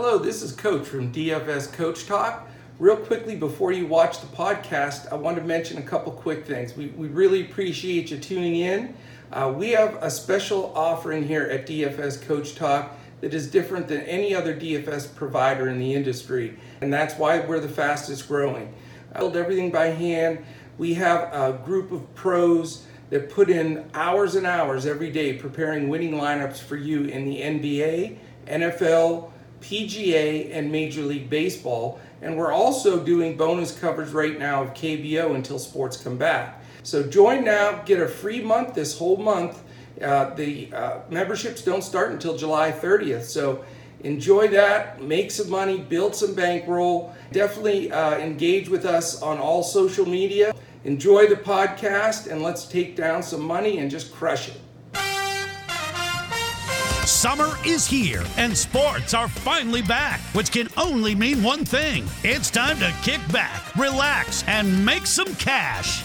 Hello, this is Coach from DFS Coach Talk. Real quickly, before you watch the podcast, I want to mention a couple quick things. We, we really appreciate you tuning in. Uh, we have a special offering here at DFS Coach Talk that is different than any other DFS provider in the industry, and that's why we're the fastest growing. I build everything by hand. We have a group of pros that put in hours and hours every day preparing winning lineups for you in the NBA, NFL, PGA, and Major League Baseball. And we're also doing bonus coverage right now of KBO until sports come back. So join now, get a free month this whole month. Uh, the uh, memberships don't start until July 30th. So enjoy that, make some money, build some bankroll. Definitely uh, engage with us on all social media. Enjoy the podcast and let's take down some money and just crush it. Summer is here and sports are finally back, which can only mean one thing. It's time to kick back, relax, and make some cash.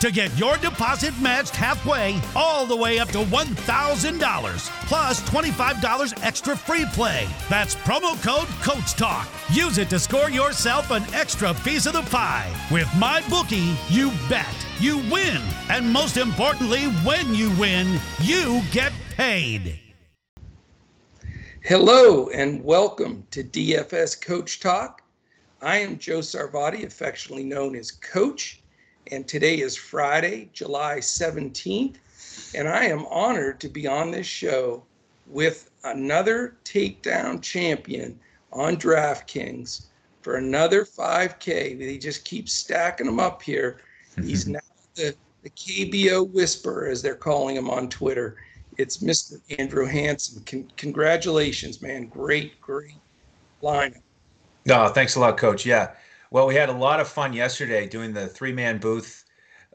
to get your deposit matched halfway all the way up to $1,000 plus $25 extra free play. That's promo code Coach Talk. Use it to score yourself an extra piece of the pie. With my bookie, you bet, you win, and most importantly, when you win, you get paid. Hello and welcome to DFS Coach Talk. I am Joe Sarvati, affectionately known as Coach and today is Friday, July 17th. And I am honored to be on this show with another takedown champion on DraftKings for another 5K. They just keep stacking them up here. He's now the, the KBO Whisperer, as they're calling him on Twitter. It's Mr. Andrew Hanson. Con- congratulations, man. Great, great lineup. No, thanks a lot, Coach. Yeah. Well, we had a lot of fun yesterday doing the three man booth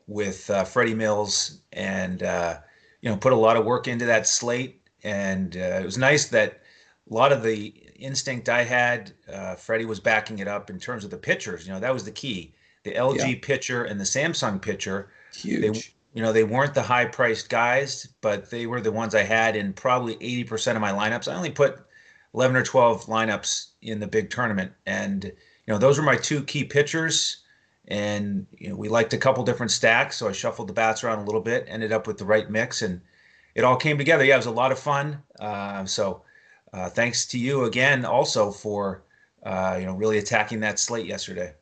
with uh, Freddie Mills and, uh, you know, put a lot of work into that slate. And uh, it was nice that a lot of the instinct I had, uh, Freddie was backing it up in terms of the pitchers. You know, that was the key. The LG yeah. pitcher and the Samsung pitcher. Huge. They, you know, they weren't the high priced guys, but they were the ones I had in probably 80% of my lineups. I only put 11 or 12 lineups in the big tournament. And, know, those were my two key pitchers. And you know, we liked a couple different stacks, so I shuffled the bats around a little bit, ended up with the right mix, and it all came together. Yeah, it was a lot of fun. Uh, so uh, thanks to you again, also for uh, you know really attacking that slate yesterday.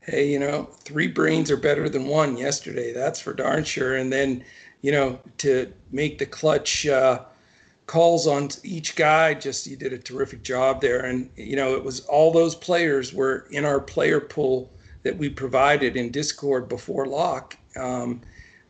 Hey, you know, three brains are better than one yesterday. That's for darn sure. And then, you know, to make the clutch uh, calls on each guy. Just you did a terrific job there, and you know it was all those players were in our player pool that we provided in Discord before lock. Um,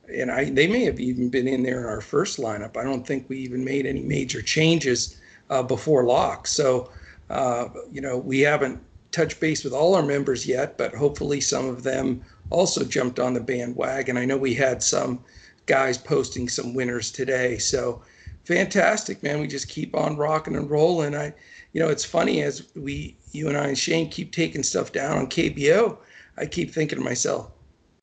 and I, they may have even been in there in our first lineup. I don't think we even made any major changes uh, before lock. So, uh, you know, we haven't touched base with all our members yet, but hopefully some of them also jumped on the bandwagon. I know we had some guys posting some winners today. So, fantastic, man. We just keep on rocking and rolling. I, you know, it's funny as we, you and I and Shane keep taking stuff down on KBO. I keep thinking to myself,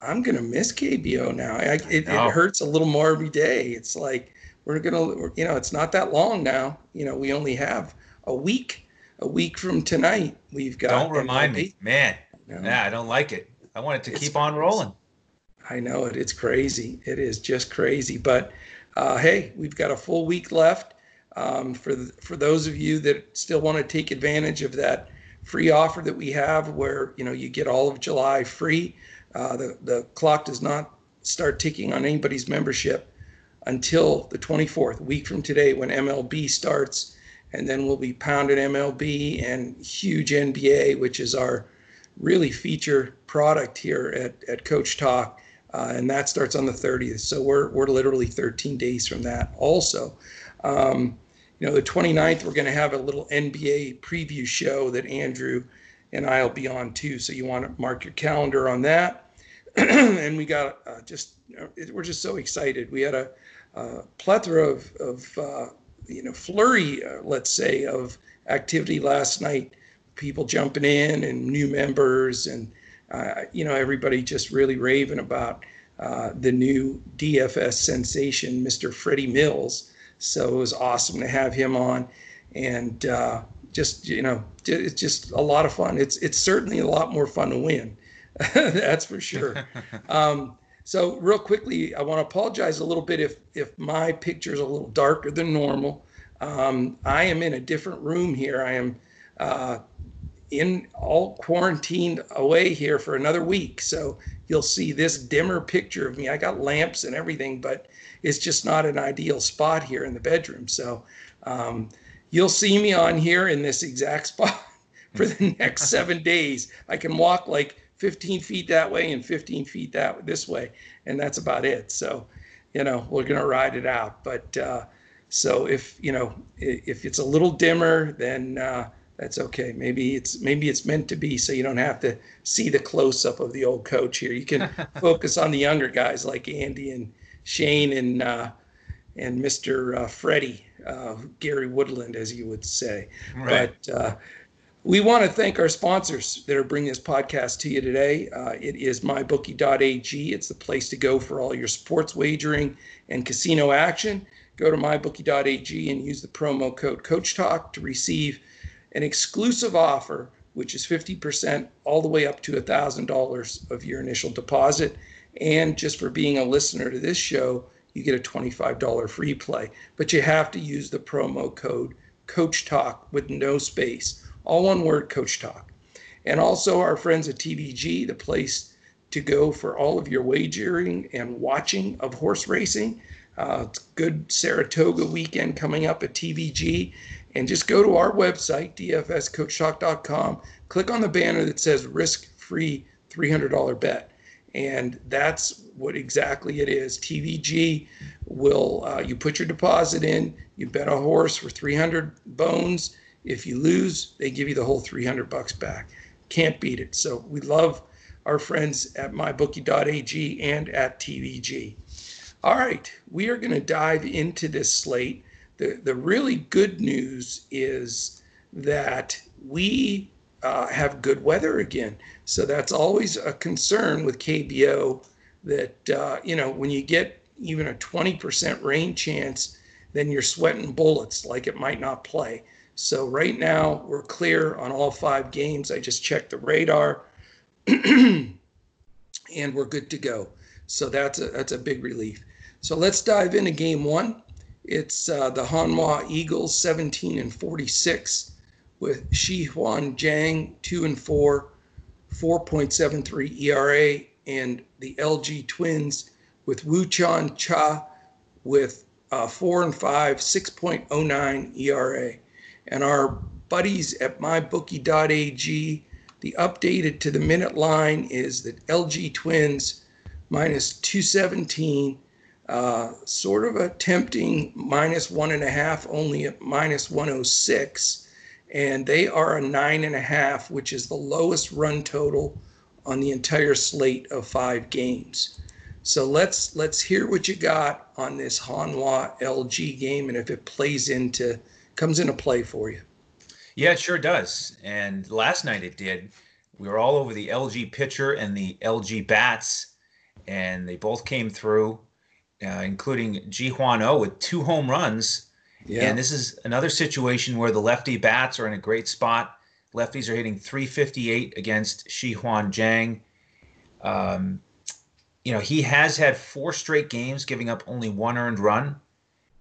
I'm gonna miss KBO now. I, it, it hurts a little more every day. It's like we're gonna, you know, it's not that long now. You know, we only have a week. A week from tonight, we've got. Don't remind MLB. me, man. Nah, I don't like it. I want it to it's keep on rolling. I know it. It's crazy. It is just crazy. But uh, hey, we've got a full week left. Um, for the, for those of you that still want to take advantage of that free offer that we have, where you know you get all of July free, uh, the the clock does not start ticking on anybody's membership until the 24th, week from today, when MLB starts, and then we'll be pounding MLB and huge NBA, which is our really feature product here at, at Coach Talk uh, and that starts on the 30th. So we're we're literally 13 days from that. Also, um, you know, the 29th we're going to have a little NBA preview show that Andrew and I'll be on too. So you want to mark your calendar on that. and we got uh, just we're just so excited. We had a, a plethora of, of uh, you know flurry, uh, let's say, of activity last night. People jumping in and new members, and uh, you know everybody just really raving about uh, the new DFS sensation, Mr. Freddie Mills. So it was awesome to have him on, and uh, just you know it's just a lot of fun. It's it's certainly a lot more fun to win, that's for sure. Um, so real quickly, I want to apologize a little bit if if my picture is a little darker than normal. Um, I am in a different room here. I am uh, in all quarantined away here for another week. So you'll see this dimmer picture of me. I got lamps and everything, but it's just not an ideal spot here in the bedroom. So um, you'll see me on here in this exact spot for the next seven days. I can walk like 15 feet that way and 15 feet that this way, and that's about it. So, you know, we're gonna ride it out. But uh, so if you know if it's a little dimmer, then uh, that's okay. Maybe it's maybe it's meant to be, so you don't have to see the close up of the old coach here. You can focus on the younger guys like Andy and Shane and uh, and Mr. Uh, Freddie, uh, Gary Woodland, as you would say. Right. But uh, we want to thank our sponsors that are bringing this podcast to you today. Uh, it is mybookie.ag. It's the place to go for all your sports wagering and casino action. Go to mybookie.ag and use the promo code Coach Talk to receive an exclusive offer, which is 50% all the way up to $1,000 of your initial deposit. And just for being a listener to this show, you get a $25 free play. But you have to use the promo code Coach Talk with no space. All one word, Coach Talk. And also our friends at TVG, the place to go for all of your wagering and watching of horse racing. Uh, good Saratoga weekend coming up at TVG. And just go to our website, dfscoachtalk.com, click on the banner that says risk free $300 bet. And that's what exactly it is. TVG will, uh, you put your deposit in, you bet a horse for 300 bones. If you lose, they give you the whole 300 bucks back. Can't beat it. So we love our friends at mybookie.ag and at TVG. All right, we are going to dive into this slate. The, the really good news is that we uh, have good weather again. So that's always a concern with KBO that, uh, you know, when you get even a 20% rain chance, then you're sweating bullets like it might not play. So right now we're clear on all five games. I just checked the radar and we're good to go. So that's a, that's a big relief. So let's dive into game one. It's uh, the Hanwha Eagles 17 and 46 with Shi Huan Jang 2 and 4, 4.73 ERA, and the LG Twins with Wu Chan Cha with uh, 4 and 5, 6.09 ERA. And our buddies at mybookie.ag, the updated to the minute line is that LG Twins minus 217 uh, sort of a tempting minus one and a half, only at minus 106. And they are a nine and a half, which is the lowest run total on the entire slate of five games. So let's let's hear what you got on this Hanwha LG game and if it plays into comes into play for you. Yeah, it sure does. And last night it did. We were all over the LG pitcher and the LG bats, and they both came through uh, including Ji Hwan Oh with two home runs. Yeah. And this is another situation where the lefty bats are in a great spot. Lefties are hitting 358 against Shi Huan Jang. Um, you know, he has had four straight games giving up only one earned run.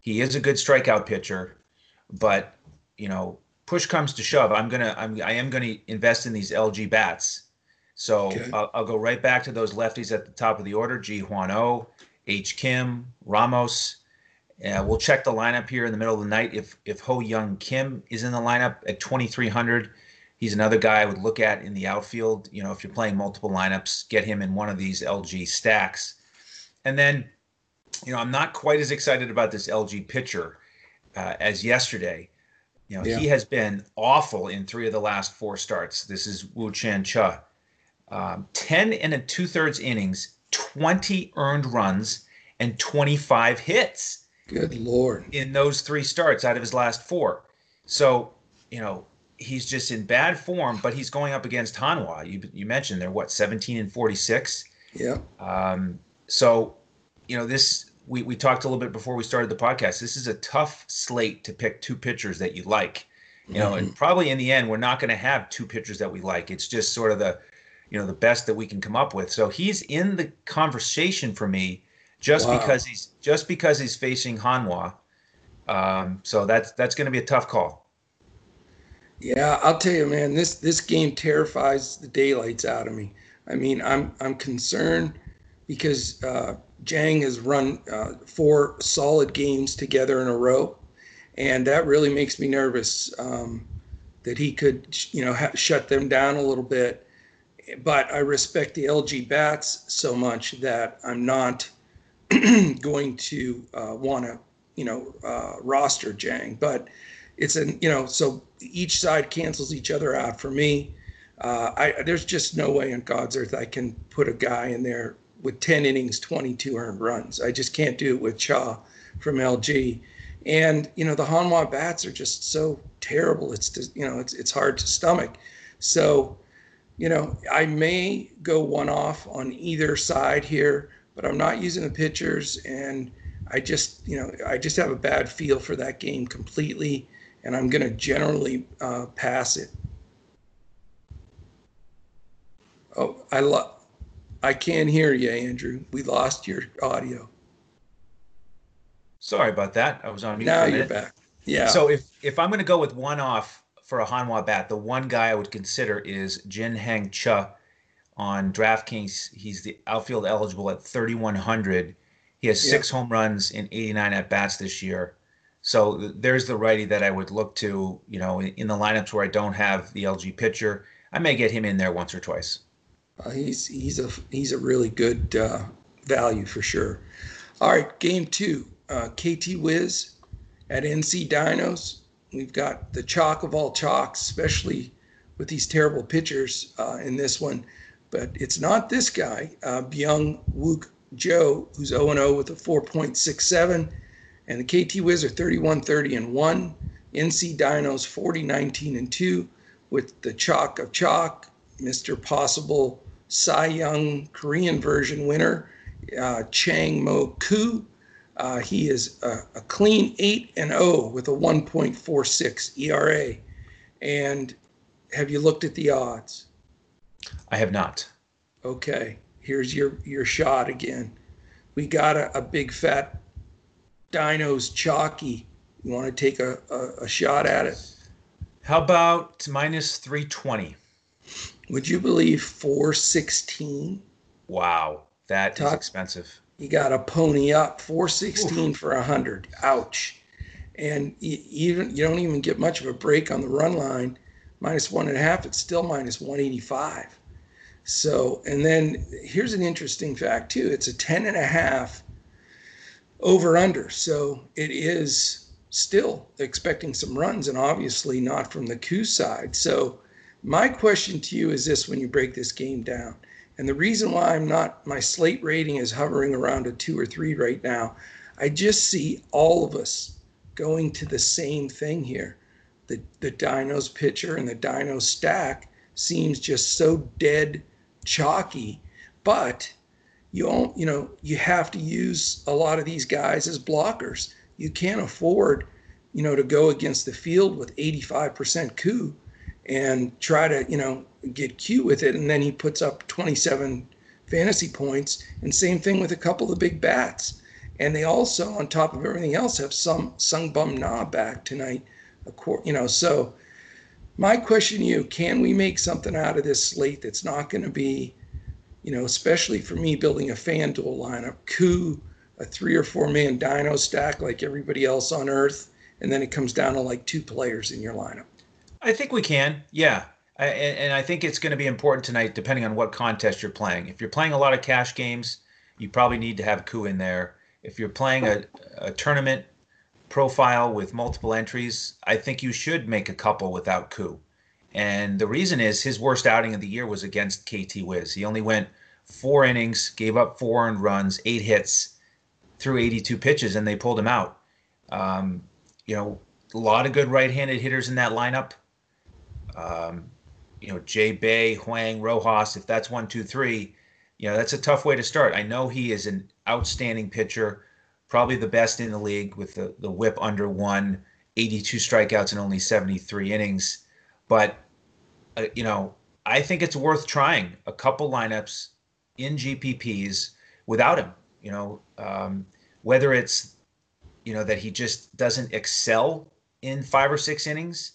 He is a good strikeout pitcher, but you know, push comes to shove. I'm gonna, I'm, I am gonna invest in these LG bats. So okay. I'll, I'll, go right back to those lefties at the top of the order: Ji Hwan Oh, H. Kim, Ramos. Uh, we'll check the lineup here in the middle of the night. If if Ho Young Kim is in the lineup at 2,300, he's another guy I would look at in the outfield. You know, if you're playing multiple lineups, get him in one of these LG stacks. And then, you know, I'm not quite as excited about this LG pitcher uh, as yesterday. You know, yeah. he has been awful in three of the last four starts. This is Wu Chan Cha. Um, 10 and a two thirds innings, 20 earned runs, and 25 hits. Good Lord. In those three starts out of his last four. So, you know, he's just in bad form, but he's going up against Hanwha. You, you mentioned they're what, 17 and 46? Yeah. Um, so, you know, this we, we talked a little bit before we started the podcast. This is a tough slate to pick two pitchers that you like. You know, mm-hmm. and probably in the end, we're not going to have two pitchers that we like. It's just sort of the, you know, the best that we can come up with. So he's in the conversation for me just wow. because he's just because he's facing Hanwha. Um, so that's that's going to be a tough call. Yeah, I'll tell you, man. This this game terrifies the daylights out of me. I mean, I'm I'm concerned because uh, Jang has run uh, four solid games together in a row, and that really makes me nervous um, that he could, you know, ha- shut them down a little bit. But I respect the LG bats so much that I'm not going to uh, want to, you know, uh, roster Jang. But it's an, you know, so each side cancels each other out for me. Uh, I, there's just no way on God's earth I can put a guy in there with 10 innings, 22 earned runs. I just can't do it with Cha from LG. And you know the Hanwha bats are just so terrible. It's you know it's it's hard to stomach. So, you know I may go one off on either side here, but I'm not using the pitchers, and I just you know I just have a bad feel for that game completely, and I'm going to generally uh, pass it. Oh, I love I can't hear you, Andrew. We lost your audio. Sorry about that. I was on mute. Now you're back. Yeah. So if if I'm going to go with one off for a Hanwha bat, the one guy I would consider is Jin Hang Cha on DraftKings. He's the outfield eligible at 3100. He has six yeah. home runs in 89 at bats this year. So there's the righty that I would look to, you know, in the lineups where I don't have the LG pitcher. I may get him in there once or twice. Uh, he's he's a he's a really good uh, value for sure. All right, game two, uh, KT Wiz at NC Dinos. We've got the chalk of all chalks, especially with these terrible pitchers uh, in this one. But it's not this guy, uh, Byung Wook Joe, who's 0 0 with a 4.67. And the KT Wiz are 31 30 and 1. NC Dinos 40 19 and 2 with the chalk of chalk, Mr. Possible Cy Young Korean version winner, uh, Chang Mo Koo. Uh, he is a, a, clean 8 and 0 with a 1.46 ERA. And have you looked at the odds? I have not. Okay, here's your your shot again. We got a, a big fat Dinos chalky. You want to take a, a, a shot at it? How about minus 320? Would you believe 416? Wow, that Talk, is expensive. You got to pony up 416 Oof. for 100. Ouch. And you, even you don't even get much of a break on the run line. Minus one and a half, it's still minus 185. So, and then here's an interesting fact too. It's a 10 and a half over under. So it is still expecting some runs and obviously not from the Koo side. So my question to you is this when you break this game down, and the reason why I'm not, my slate rating is hovering around a two or three right now, I just see all of us going to the same thing here. The, the Dinos pitcher and the Dino stack seems just so dead chalky, but you you know you have to use a lot of these guys as blockers. You can't afford, you know, to go against the field with 85% Koo and try to, you know, get cute with it. And then he puts up 27 fantasy points. And same thing with a couple of big bats. And they also, on top of everything else, have some Sung Bum Na back tonight. You know, so my question to you: Can we make something out of this slate that's not going to be, you know, especially for me building a fan FanDuel lineup, Koo, a three or four man Dino stack like everybody else on Earth, and then it comes down to like two players in your lineup. I think we can. Yeah. I, and I think it's going to be important tonight, depending on what contest you're playing. If you're playing a lot of cash games, you probably need to have Koo in there. If you're playing a, a tournament profile with multiple entries, I think you should make a couple without Koo. And the reason is his worst outing of the year was against KT Wiz. He only went four innings, gave up four earned runs, eight hits threw 82 pitches, and they pulled him out. Um, you know, a lot of good right-handed hitters in that lineup. Um, you know, Jay Bay, Hwang, Rojas. If that's one, two, three, you know, that's a tough way to start. I know he is an outstanding pitcher, probably the best in the league with the the WHIP under one, 82 strikeouts in only 73 innings. But uh, you know, I think it's worth trying a couple lineups in GPPs without him. You know, um, whether it's you know that he just doesn't excel in five or six innings,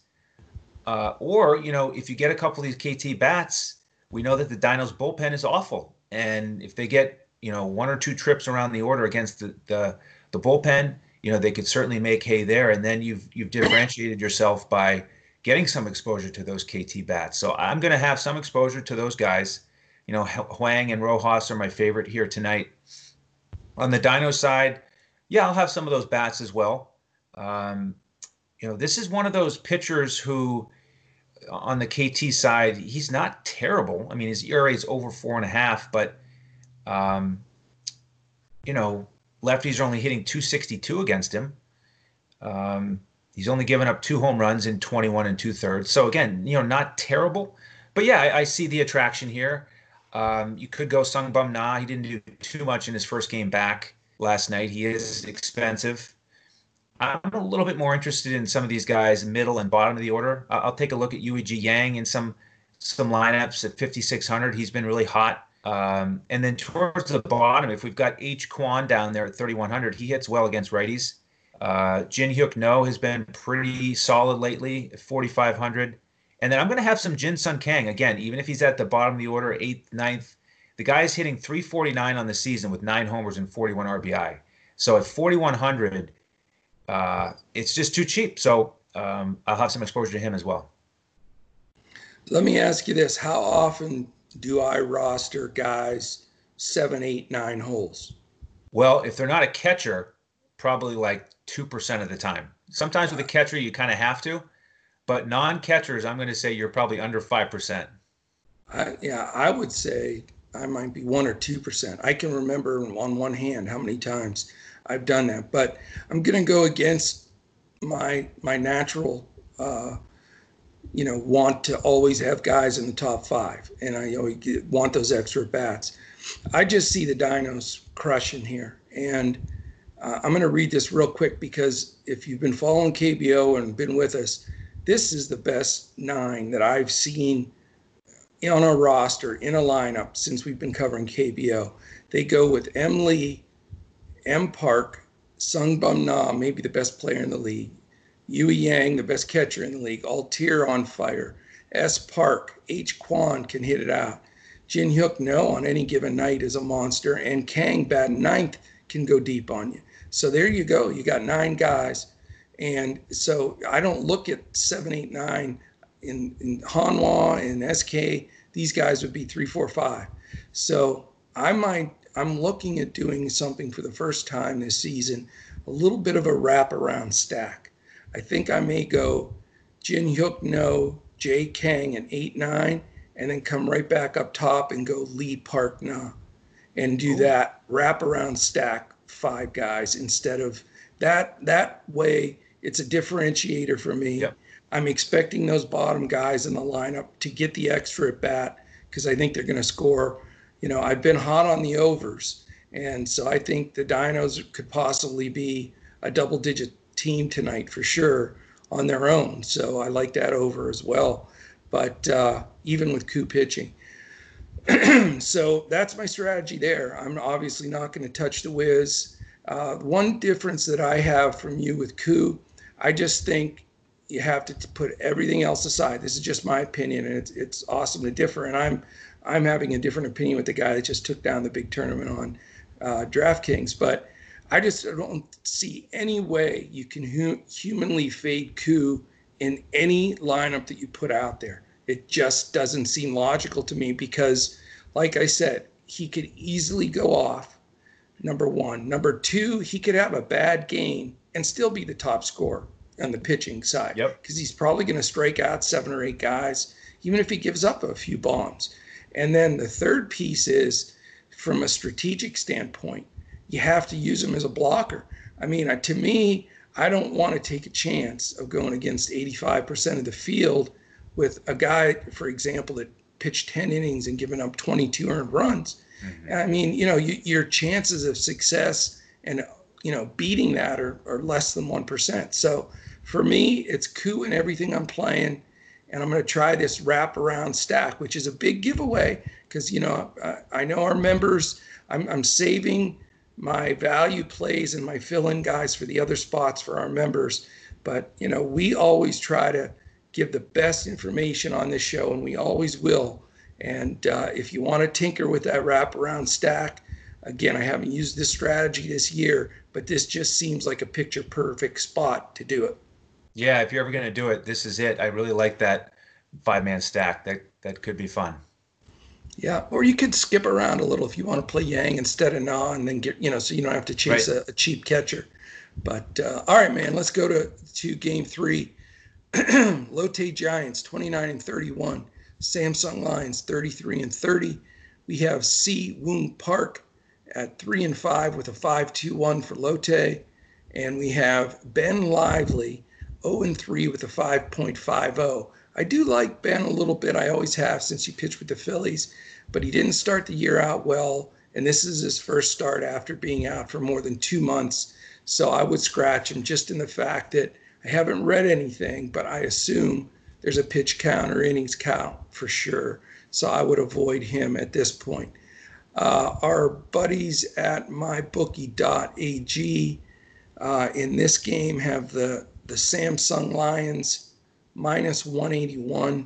uh, or you know if you get a couple of these KT bats, we know that the Dinos bullpen is awful, and if they get you know one or two trips around the order against the the, the bullpen, you know they could certainly make hay there, and then you've you've differentiated yourself by getting some exposure to those KT bats. So I'm going to have some exposure to those guys. You know, Hwang and Rojas are my favorite here tonight. On the Dino side, yeah, I'll have some of those bats as well. Um, you know, this is one of those pitchers who, on the KT side, he's not terrible. I mean, his ERA is over four and a half, but, um, you know, lefties are only hitting 262 against him. Um, he's only given up two home runs in 21 and two thirds. So again, you know, not terrible, but yeah, I, I see the attraction here. Um, you could go Sung Bum Na. He didn't do too much in his first game back last night. He is expensive. I'm a little bit more interested in some of these guys, middle and bottom of the order. I'll take a look at Ji Yang in some some lineups at 5600. He's been really hot. Um, and then towards the bottom, if we've got H Kwan down there at 3100, he hits well against righties. Uh, Jin Hyuk No has been pretty solid lately 4,500. And then I'm going to have some Jin Sun Kang again, even if he's at the bottom of the order, eighth, ninth. The guy is hitting 349 on the season with nine homers and 41 RBI. So at 4,100, uh, it's just too cheap. So um, I'll have some exposure to him as well. Let me ask you this: How often do I roster guys seven, eight, nine holes? Well, if they're not a catcher, probably like 2% of the time. Sometimes with a catcher, you kind of have to, but non catchers, I'm going to say you're probably under 5%. I, yeah, I would say I might be 1 or 2%. I can remember on one hand how many times I've done that, but I'm going to go against my my natural uh, you know, want to always have guys in the top five, and I you know, want those extra bats. I just see the Dinos crushing here, and uh, I'm going to read this real quick because if you've been following KBO and been with us, this is the best nine that I've seen on our roster in a lineup since we've been covering KBO. They go with M. M. Park, Sung Bum Na, maybe the best player in the league, Yui Yang, the best catcher in the league, Altherr on fire, S. Park, H. Kwan can hit it out. Jin Hyuk No on any given night is a monster, and Kang batting ninth can go deep on you. So there you go. You got nine guys. And so I don't look at seven, eight, nine in, in Hanwha and SK. These guys would be three, four, five. So I might, I'm looking at doing something for the first time this season, a little bit of a wraparound stack. I think I may go Jin Hyuk No, Jay Kang, and 8 9, and then come right back up top and go Lee Park Na and do oh. that wraparound stack five guys instead of that. That way, it's a differentiator for me. Yep. I'm expecting those bottom guys in the lineup to get the extra at bat because I think they're going to score. You know, I've been hot on the overs, and so I think the Dinos could possibly be a double-digit team tonight for sure on their own. So I like that over as well. But uh, even with Koo pitching, so that's my strategy there. I'm obviously not going to touch the Wiz. Uh, one difference that I have from you with Koo, I just think you have to put everything else aside. This is just my opinion, and it's it's awesome to differ. And I'm I'm having a different opinion with the guy that just took down the big tournament on uh, DraftKings. But I just don't see any way you can hu- humanly fade Koo in any lineup that you put out there. It just doesn't seem logical to me because, like I said, he could easily go off. Number one. Number two, he could have a bad game and still be the top scorer on the pitching side. Yep. Because he's probably going to strike out seven or eight guys, even if he gives up a few bombs. And then the third piece is from a strategic standpoint, you have to use him as a blocker. I mean, to me, I don't want to take a chance of going against 85% of the field with a guy, for example, that pitched 10 innings and given up 22 earned runs. Mm-hmm. I mean, you know, you, your chances of success and, you know, beating that are, are less than 1%. So for me, it's Koo in everything I'm playing. And I'm going to try this wraparound stack, which is a big giveaway because, you know, I, I know our members, I'm, I'm saving my value plays and my fill in guys for the other spots for our members. But, you know, we always try to give the best information on this show, and we always will. And uh, if you want to tinker with that wraparound stack, again, I haven't used this strategy this year, but this just seems like a picture perfect spot to do it. Yeah, if you're ever going to do it, this is it. I really like that five man stack. That that could be fun. Yeah, or you could skip around a little if you want to play Yang instead of Na, and then get you know, so you don't have to chase right. a, a, cheap catcher. But uh, all right, man, let's go to to game three. Lotte Giants 29 and 31, Samsung Lions 33 and 30. We have Si Woong Park at three and five with a 5-2-1 for Lotte, and we have Ben Lively 0 and 3 with a 5.50. I do like Ben a little bit. I always have since he pitched with the Phillies, but he didn't start the year out well. And this is his first start after being out for more than two months. So I would scratch him just in the fact that I haven't read anything, but I assume there's a pitch count or innings count for sure. So I would avoid him at this point. Uh, our buddies at mybookie.ag uh, in this game have the, the Samsung Lions minus 181.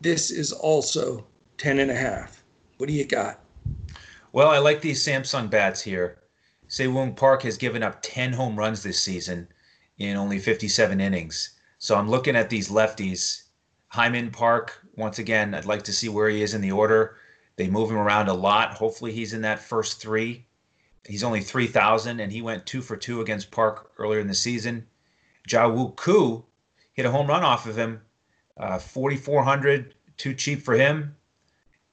This is also 10 and a half. What do you got? Well, I like these Samsung bats here. Si Woong Park has given up 10 home runs this season in only 57 innings. So I'm looking at these lefties. Hyman Park, once again, I'd like to see where he is in the order. They move him around a lot. Hopefully, he's in that first three. He's only 3,000, and he went two for two against Park earlier in the season. Jaewoo Koo hit a home run off of him. Uh, 4,400, too cheap for him.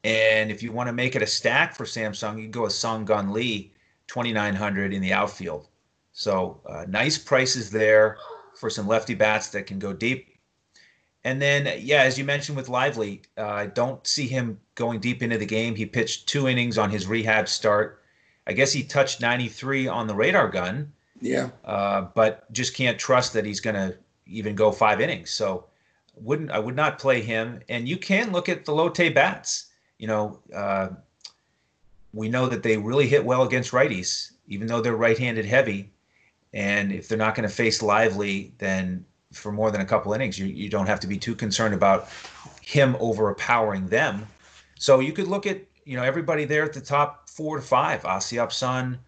And if you want to make it a stack for Samsung, you can go with Sung Gun Lee, 2,900 in the outfield. So uh, nice prices there for some lefty bats that can go deep. And then, yeah, as you mentioned with Lively, uh, I don't see him going deep into the game. He pitched two innings on his rehab start. I guess he touched 93 on the radar gun. Yeah. Uh, but just can't trust that he's going to even go five innings. So wouldn't I would not play him. And you can look at the Lotte bats. You know, uh, we know that they really hit well against righties, even though they're right-handed heavy. And if they're not going to face Lively, then for more than a couple innings, you, you don't have to be too concerned about him overpowering them. So you could look at you know everybody there at the top four to five: Asiap Sun,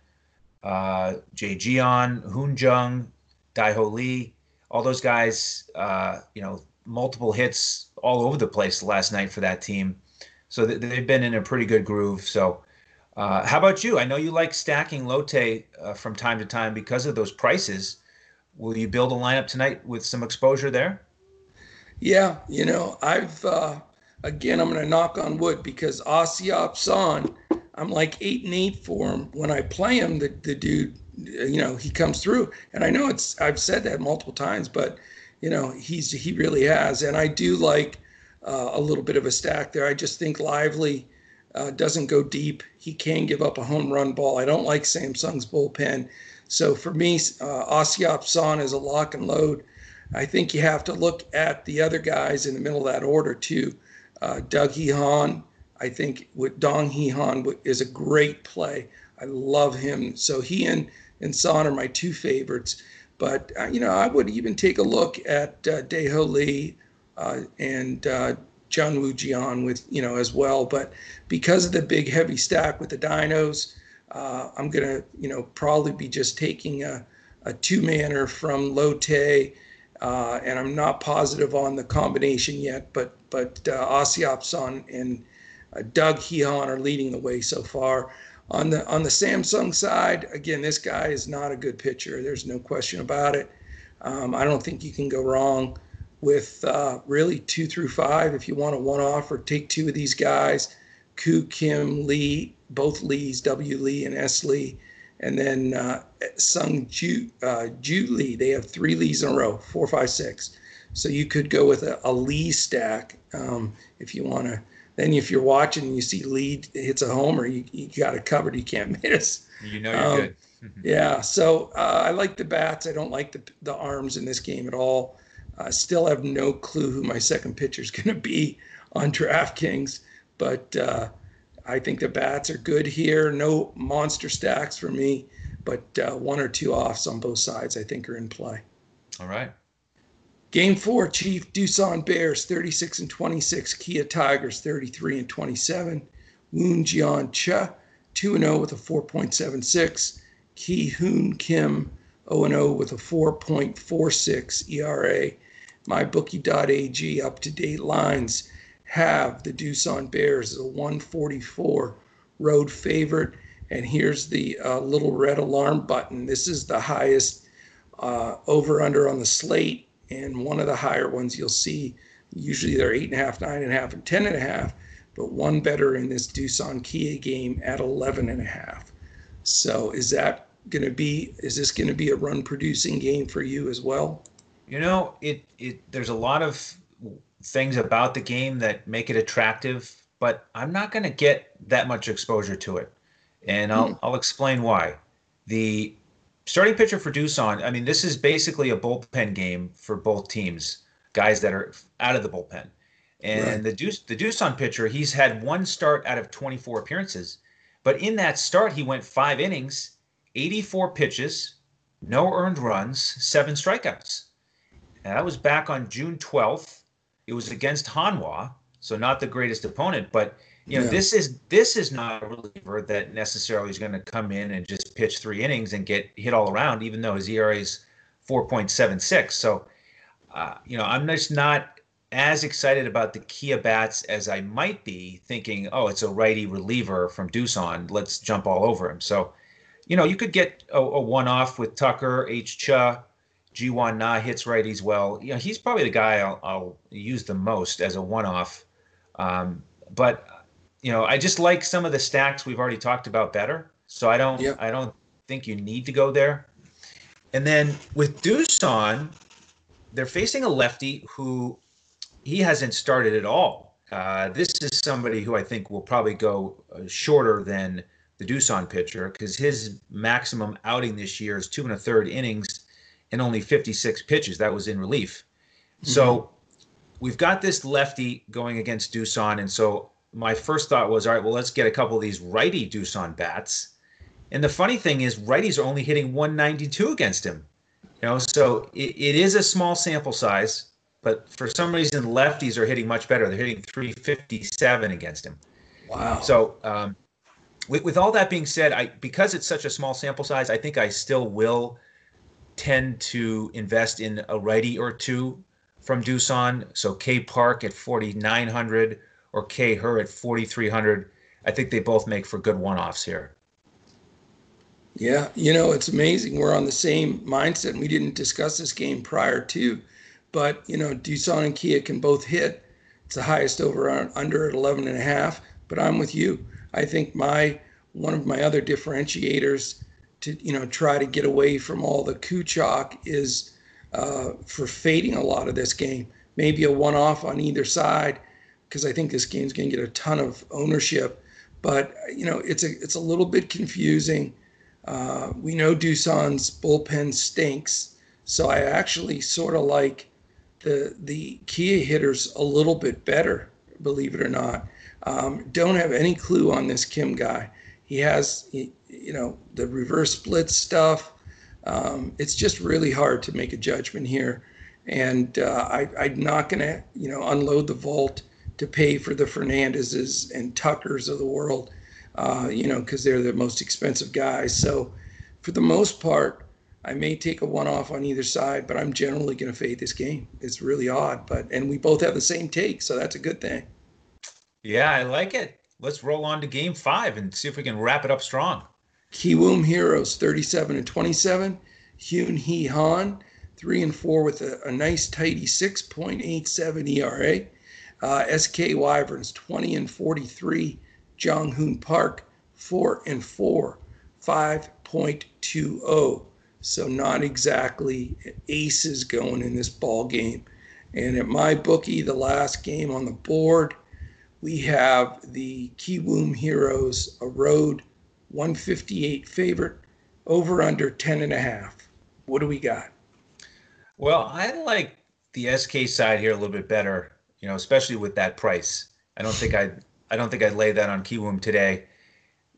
uh, Jay Jeon, Hoon Jung, Daiho Lee all those guys, uh, you know, multiple hits all over the place last night for that team. So they've been in a pretty good groove. So, uh, how about you? I know you like stacking Lotte uh, from time to time because of those prices. Will you build a lineup tonight with some exposure there? Yeah, you know, I've uh, again, I'm going to knock on wood because Asiap San, I'm like eight and eight for him. When I play him, the, the dude you know he comes through. And i know it's i've said that multiple times but you know he's he really has. And i do like uh, a little bit of a stack there. I just think lively uh, doesn't go deep. He can give up a home run ball. I don't like samsung's bullpen. So for me uh, San is a lock and load. I think you have to look at the other guys in the middle of that order too. Uh, dong hee han i think with dong hee han is a great play I love him. So he and and San are my two favorites. But uh, you know, I would even take a look at uh, Daiho Lee uh, and uh, Jungwoo Jeon with you know as well. But because of the big heavy stack with the Dinos, uh, I'm gonna you know probably be just taking a, a two manner from Lotte. Uh, and I'm not positive on the combination yet, but but uh, Asiap San and Dong Hee Han are leading the way so far. On the on the Samsung side, again, this guy is not a good pitcher. There's no question about it. Um, I don't think you can go wrong with uh, really two through five if you want a one off or take two of these guys, Koo Kim Lee, both Lees, W Lee and S Lee, and then uh, Sung Ju, uh, Ju Lee. They have three Lees in a row, four, five, six. So you could go with a, a Lee stack um, if you want to. Then if you're watching and you see Lee hits a homer, you, you got it covered. You can't miss. You know you're um, good. yeah. So uh, I like the bats. I don't like the, the arms in this game at all. I still have no clue who my second pitcher is going to be on DraftKings, but uh, I think the bats are good here. No monster stacks for me, but uh, one or two offs on both sides I think are in play. All right. Game four, Chief Doosan Bears 36 and 26, Kia Tigers 33 and 27, Woon Jian Cha 2 0 with a 4.76, Ki Hoon Kim 0 0 with a 4.46 ERA. MyBookie.ag up to date lines have the Doosan Bears as a 144 road favorite. And here's the uh, little red alarm button. This is the highest uh, over under on the slate and one of the higher ones you'll see usually they're eight and a half, nine and a half, and ten and a half, but one better in this Doosan Kia game at 11 and a half. So is that going to be, is this going to be a run producing game for you as well? You know, it, it, there's a lot of things about the game that make it attractive, but I'm not going to get that much exposure to it. And I'll, hmm. I'll explain why. The starting pitcher for Doosan, I mean, this is basically a bullpen game for both teams, guys that are out of the bullpen. And right. the Deuce, the Doosan pitcher, he's had one start out of 24 appearances, but in that start, he went five innings, 84 pitches, no earned runs, seven strikeouts. And that was back on June 12th. It was against Hanwha, so not the greatest opponent, but you know, yeah. this is this is not a reliever that necessarily is going to come in and just pitch three innings and get hit all around, even though his ERA is 4.76. So, uh, you know, I'm just not as excited about the Kia bats as I might be, thinking, oh, it's a righty reliever from Doosan. Let's jump all over him. So, you know, you could get a, a one-off with Tucker, H. Cha, Ji-hwan Na hits righties well. You know, he's probably the guy I'll, I'll use the most as a one-off. Um, but you know, I just like some of the stacks we've already talked about better. So I don't yep. I don't think you need to go there. And then with Doosan, they're facing a lefty who he hasn't started at all. Uh, this is somebody who I think will probably go uh, shorter than the Doosan pitcher because his maximum outing this year is two and a third innings and only 56 pitches. That was in relief. Mm-hmm. So we've got this lefty going against Doosan, and so my first thought was, all right, well, let's get a couple of these righty Doosan bats. And the funny thing is, righties are only hitting 192 against him. You know, so it, it is a small sample size, but for some reason, lefties are hitting much better. They're hitting 357 against him. Wow. So, um, with, with all that being said, I because it's such a small sample size, I think I still will tend to invest in a righty or two from Doosan. So K Park at 4,900 or K Her at 4,300. I think they both make for good one offs here. Yeah, you know, it's amazing. We're on the same mindset, and we didn't discuss this game prior to, but, you know, Doosan and Kia can both hit. It's the highest over under at 11 and a half, but I'm with you. I think my one of my other differentiators to, you know, try to get away from all the Kuchok is uh, for fading a lot of this game. Maybe a one off on either side because I think this game's going to get a ton of ownership. But you know, it's a it's a little bit confusing. Uh, we know Doosan's bullpen stinks, so I actually sort of like the the Kia hitters a little bit better, believe it or not. Um, don't have any clue on this Kim guy. He has, you know, the reverse split stuff. Um, it's just really hard to make a judgment here, and uh, I, I'm not going to, you know, unload the vault to pay for the Fernandezes and Tuckers of the world, uh, you know, because they're the most expensive guys. So for the most part, I may take a one off on either side, but I'm generally going to fade this game. It's really odd, but and we both have the same take, so that's a good thing. Yeah, I like it. let's roll on to game five and see if we can wrap it up strong. Kiwoom Heroes 37 and 27. Hyun Hee Han 3 and 4 with a, a nice tidy 6.87 ERA. Uh, SK Wyverns 20 and 43. Jong Hoon Park 4 and 4, 5.20. So not exactly aces going in this ball game. And at my bookie, the last game on the board, we have the Kiwoom Heroes, a road 158 favorite, over under 10 and a half. What do we got? Well, I like the SK side here a little bit better, you know, especially with that price. I don't think I I don't think I'd lay that on Kiwoom today.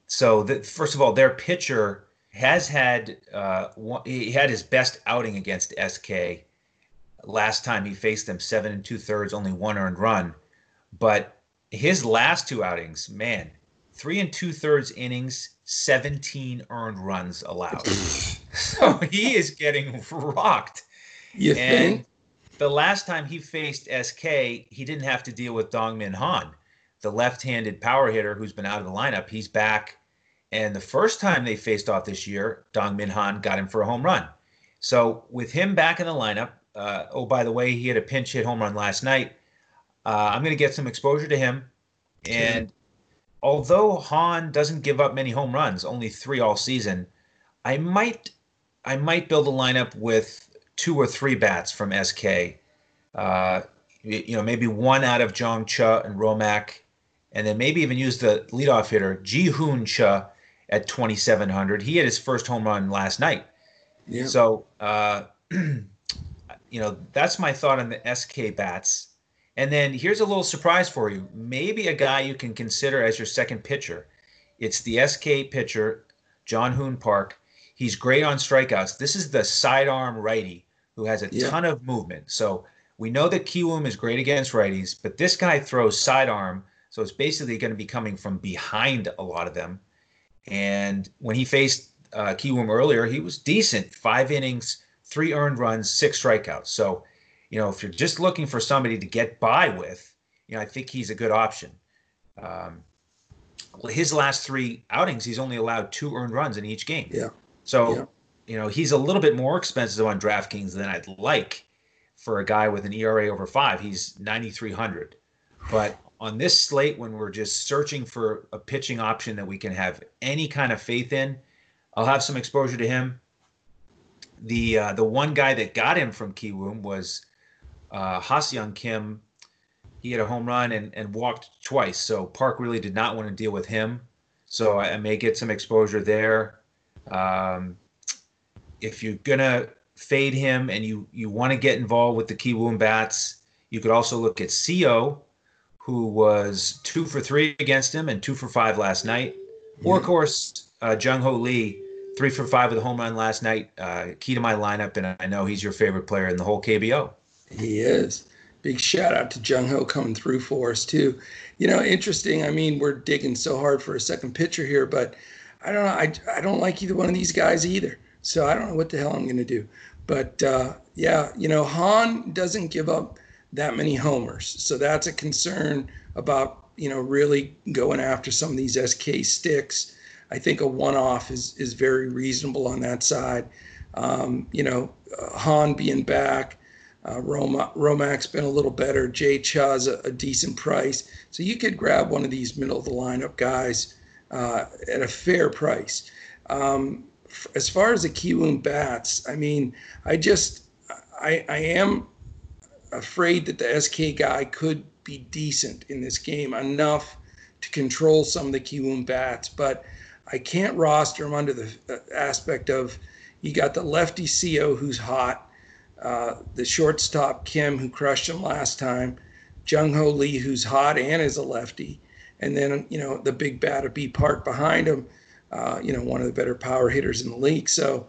So, the, first of all, their pitcher has had uh, he had his best outing against SK last time he faced them, seven and two thirds, only one earned run. But his last two outings, man, three and two thirds innings, 17 earned runs allowed. so he is getting rocked. You and think? The last time he faced SK, he didn't have to deal with Dong Min Han the left-handed power hitter who's been out of the lineup. He's back. And the first time they faced off this year, Dong Min Han got him for a home run. So with him back in the lineup, uh, oh by the way, he had a pinch hit home run last night. Uh, I'm going to get some exposure to him. And although Han doesn't give up many home runs, only three all season, I might I might build a lineup with two or three bats from SK. Uh, you know, maybe one out of Jong Cha and Romak, and then maybe even use the leadoff hitter Ji Hoon Cha at 2,700. He had his first home run last night. Yeah. So, uh, you know, that's my thought on the SK bats. And then here's a little surprise for you. Maybe a guy you can consider as your second pitcher. It's the SK pitcher, Jong Hoon Park. He's great on strikeouts. This is the sidearm righty who has a yeah. ton of movement. So we know that Kiwoom is great against righties, but this guy throws sidearm so it's basically going to be coming from behind a lot of them. And when he faced uh, Kiwoom earlier, he was decent. Five innings, three earned runs, six strikeouts. So, you know, if you're just looking for somebody to get by with, you know, I think he's a good option. Um, well, his last three outings, he's only allowed two earned runs in each game. Yeah. So, yeah. You know, he's a little bit more expensive on DraftKings than I'd like for a guy with an ERA over five. He's 9,300. But on this slate when we're just searching for a pitching option that we can have any kind of faith in, I'll have some exposure to him. The uh, the one guy that got him from Kiwoom was uh, Young Kim. He had a home run and, and walked twice, so Park really did not want to deal with him. So I, I may get some exposure there. Um, if you're gonna fade him and you you want to get involved with the Kiwoom bats, you could also look at Koo who was two for three against him and two for five last night. Or, of course, uh, Jung Ho Lee, three for five with a home run last night. Uh, key to my lineup, and I know he's your favorite player in the whole KBO. He is. Big shout out to Jung Ho coming through for us, too. You know, interesting. I mean, we're digging so hard for a second pitcher here, but I don't know. I, I don't like either one of these guys either. So I don't know what the hell I'm going to do. But uh, yeah, you know, Han doesn't give up that many homers. So that's a concern about, you know, really going after some of these SK sticks. I think a one-off is is very reasonable on that side. Um, you know, uh, Han being back, uh, Roma, Romak's been a little better. Jay Cha's a, a, decent price, so you could grab one of these middle of the lineup guys uh, at a fair price. Um, as far as the Kiwoom bats, I mean, I just I, I am afraid that the SK guy could be decent in this game enough to control some of the Kiwoom bats, but I can't roster him under the uh, aspect of you got the lefty Koo who's hot, uh, the shortstop Kim who crushed him last time, Jung Ho Lee who's hot and is a lefty, and then you know the big bat of B Park behind him, uh, you know one of the better power hitters in the league. So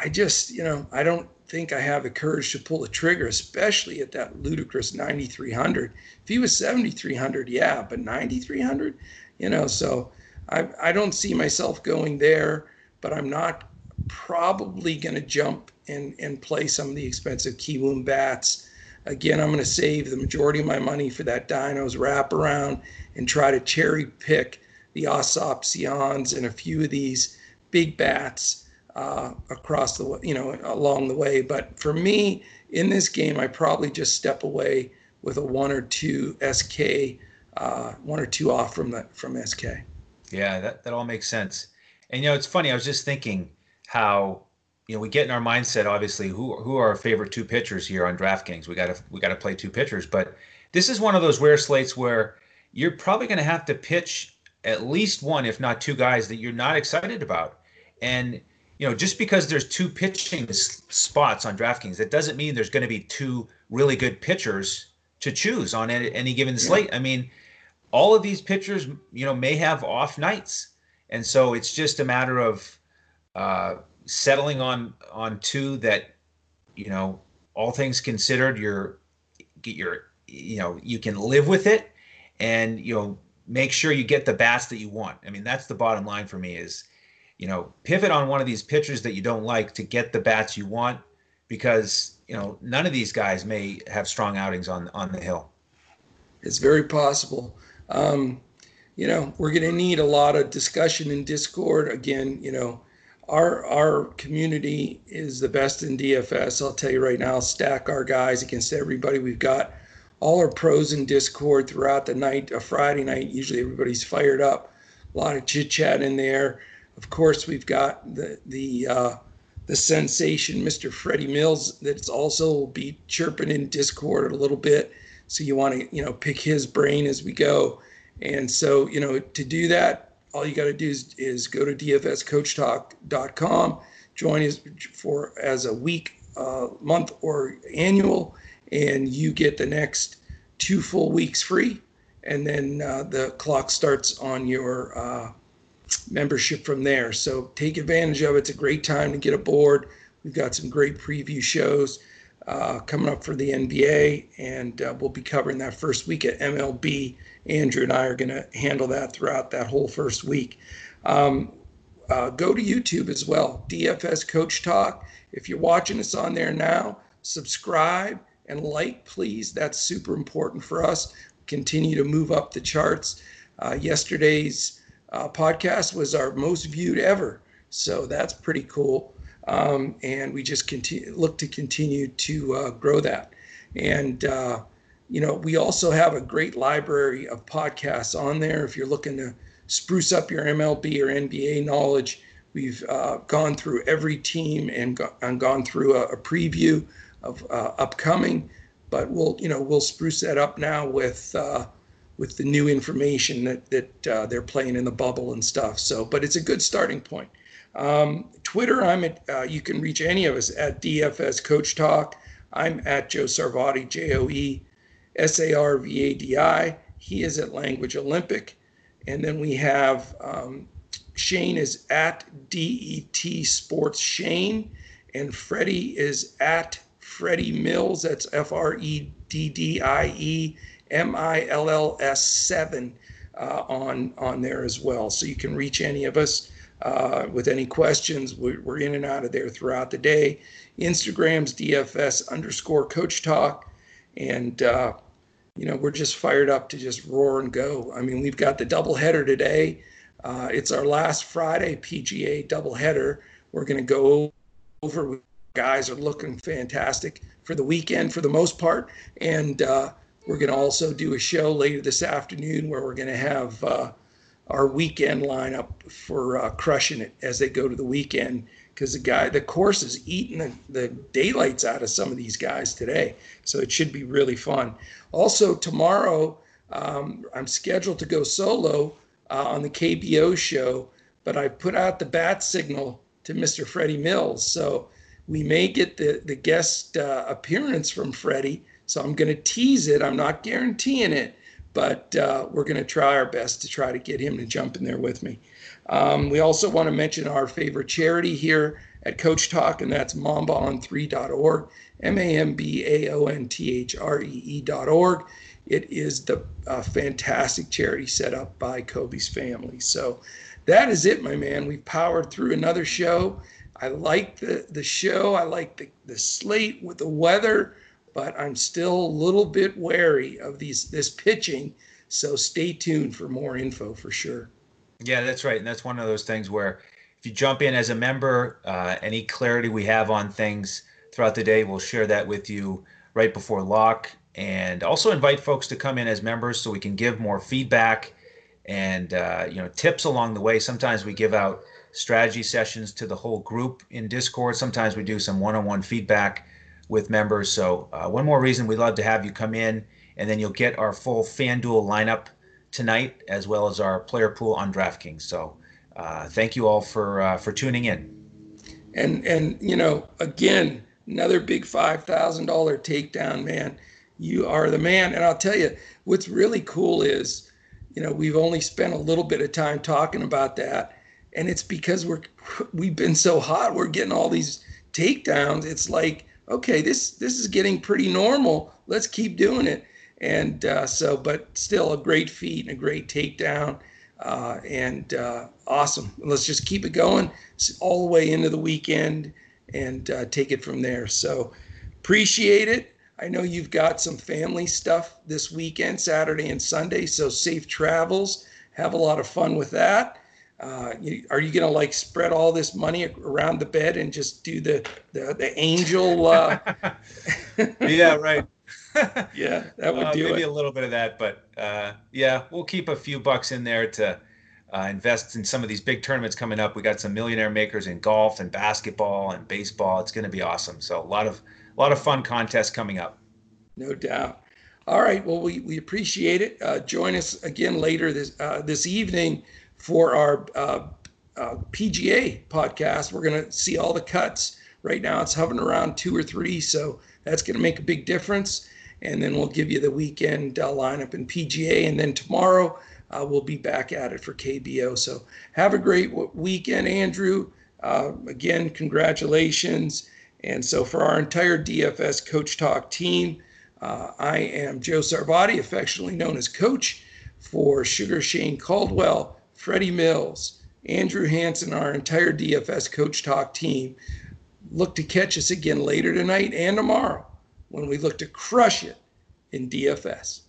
I just you know I don't think I have the courage to pull the trigger, especially at that ludicrous 9,300. If he was 7,300, yeah, but 9,300, you know, so I, I don't see myself going there, but I'm not probably going to jump and, and play some of the expensive Kiwoom bats. again, I'm going to save the majority of my money for that Dinos wraparound and try to cherry pick the Aesop Sions and a few of these big bats uh, across the you know along the way. But for me in this game, I probably just step away with a one or two SK, uh, one or two off from the from SK. Yeah, that that all makes sense. And you know, it's funny. I was just thinking how you know we get in our mindset. Obviously, who who are our favorite two pitchers here on DraftKings? We got to we got to play two pitchers, but this is one of those rare slates where you're probably going to have to pitch at least one, if not two guys that you're not excited about. And you know, just because there's two pitching spots on DraftKings, that doesn't mean there's going to be two really good pitchers to choose on any, given slate. Yeah. I mean, all of these pitchers, you know, may have off nights, and so it's just a matter of uh, settling on on two that, you know, all things considered, you're you're you know you can live with it, and you know make sure you get the bats that you want. I mean, that's the bottom line for me is you know, pivot on one of these pitchers that you don't like to get the bats you want because, you know, none of these guys may have strong outings on on the hill. It's very possible. Um, you know, we're going to need a lot of discussion in Discord. Again, you know, our our community is the best in DFS. I'll tell you right now, stack our guys against everybody. We've got all our pros in Discord throughout the night, a Friday night. Usually everybody's fired up. A lot of chit chat in there. Of course, we've got the the uh, the sensation, Mr. Freddie Mills, that's also be chirping in Discord a little bit. So you want to you know pick his brain as we go. And so you know to do that, all you got to do is, is go to dfscoachtalk.com, join us for as a week, uh, month, or annual, and you get the next two full weeks free. And then uh, the clock starts on your uh, membership from there. So take advantage of it. It's a great time to get aboard. We've got some great preview shows uh, coming up for the NBA, and uh, we'll be covering that first week at MLB. Andrew and I are going to handle that throughout that whole first week. Um, uh, go to YouTube as well, DFS Coach Talk. If you're watching us on there now, subscribe and like, please. That's super important for us. Continue to move up the charts. Uh, yesterday's uh, podcast was our most viewed ever. So that's pretty cool. Um, and we just continue look to continue to uh, grow that. And uh, you know, we also have a great library of podcasts on there. If you're looking to spruce up your MLB or NBA knowledge, we've uh, gone through every team and, go- and gone through a, a preview of uh, upcoming. But we'll you know we'll spruce that up now with uh, with the new information that that uh, they're playing in the bubble and stuff. So, but it's a good starting point. Um, Twitter, I'm at. Uh, you can reach any of us at DFS Coach Talk. I'm at Joe Sarvadi, J O E S A R V A D I. He is at Language Olympic, and then we have um, Shane is at DET Sports Shane, and Freddie is at Freddie Mills. That's F R E D D I E M I L L S 7 uh, on, on there as well. So you can reach any of us uh, with any questions. We're, we're, in and out of there throughout the day. Instagram's DFS underscore coach talk. And, uh, you know, we're just fired up to just roar and go. I mean, we've got the doubleheader today. Uh, it's our last Friday PGA doubleheader. We're going to go over. Guys are looking fantastic for the weekend for the most part. And, uh, we're going to also do a show later this afternoon where we're going to have uh, our weekend lineup for uh, crushing it as they go to the weekend because the guy, the course is eating the, the daylights out of some of these guys today. So it should be really fun. Also, tomorrow, um, I'm scheduled to go solo uh, on the KBO show, but I put out the bat signal to Mr. Freddie Mills. So we may get the, the guest uh, appearance from Freddie so I'm going to tease it. I'm not guaranteeing it, but uh, we're going to try our best to try to get him to jump in there with me. Um, we also want to mention our favorite charity here at Coach Talk, and that's mambaon3.org, M A M B A O N T H R E E.org. It is the uh, fantastic charity set up by Kobe's family. So that is it, my man. We've powered through another show. I like the, the show. I like the, the slate with the weather but I'm still a little bit wary of these this pitching. So stay tuned for more info for sure. Yeah, that's right, and that's one of those things where if you jump in as a member, uh, any clarity we have on things throughout the day, we'll share that with you right before lock, and also invite folks to come in as members so we can give more feedback and uh, you know tips along the way. Sometimes we give out strategy sessions to the whole group in Discord. Sometimes we do some one-on-one feedback with members. So uh, one more reason we'd love to have you come in, and then you'll get our full FanDuel lineup tonight, as well as our player pool on DraftKings. So uh, thank you all for uh, for tuning in. And and you know again another big five thousand dollar takedown, man. You are the man. And I'll tell you what's really cool is, you know, we've only spent a little bit of time talking about that, and it's because we're we've been so hot. We're getting all these takedowns. It's like okay, this this is getting pretty normal. Let's keep doing it. And uh, so, but still a great feat and a great takedown. Uh, and uh, awesome. Let's just keep it going all the way into the weekend and uh, take it from there. So appreciate it. I know you've got some family stuff this weekend, Saturday and Sunday. So safe travels. Have a lot of fun with that. Uh, you, are you going to like spread all this money around the bed and just do the the, the angel? Uh... yeah, right. yeah, that would uh, do maybe it. a little bit of that, but uh, yeah, we'll keep a few bucks in there to uh, invest in some of these big tournaments coming up. We got some millionaire makers in golf and basketball and baseball. It's going to be awesome. So a lot of a lot of fun contests coming up. No doubt. All right. Well, we, we appreciate it. Uh, join us again later this uh, this evening for our uh, uh PGA podcast. We're going to see all the cuts. Right now, it's hovering around two or three, so that's going to make a big difference and then we'll give you the weekend uh, lineup in PGA. And then tomorrow uh, we'll be back at it for KBO. So have a great weekend, Andrew. Uh, again, congratulations. And so for our entire DFS Coach Talk team, uh, I am Joe Sarvadi, affectionately known as Coach, for Sugar Shane Caldwell, Freddie Mills, Andrew Hanson, our entire DFS Coach Talk team. Look to catch us again later tonight and tomorrow when we look to crush it in DFS.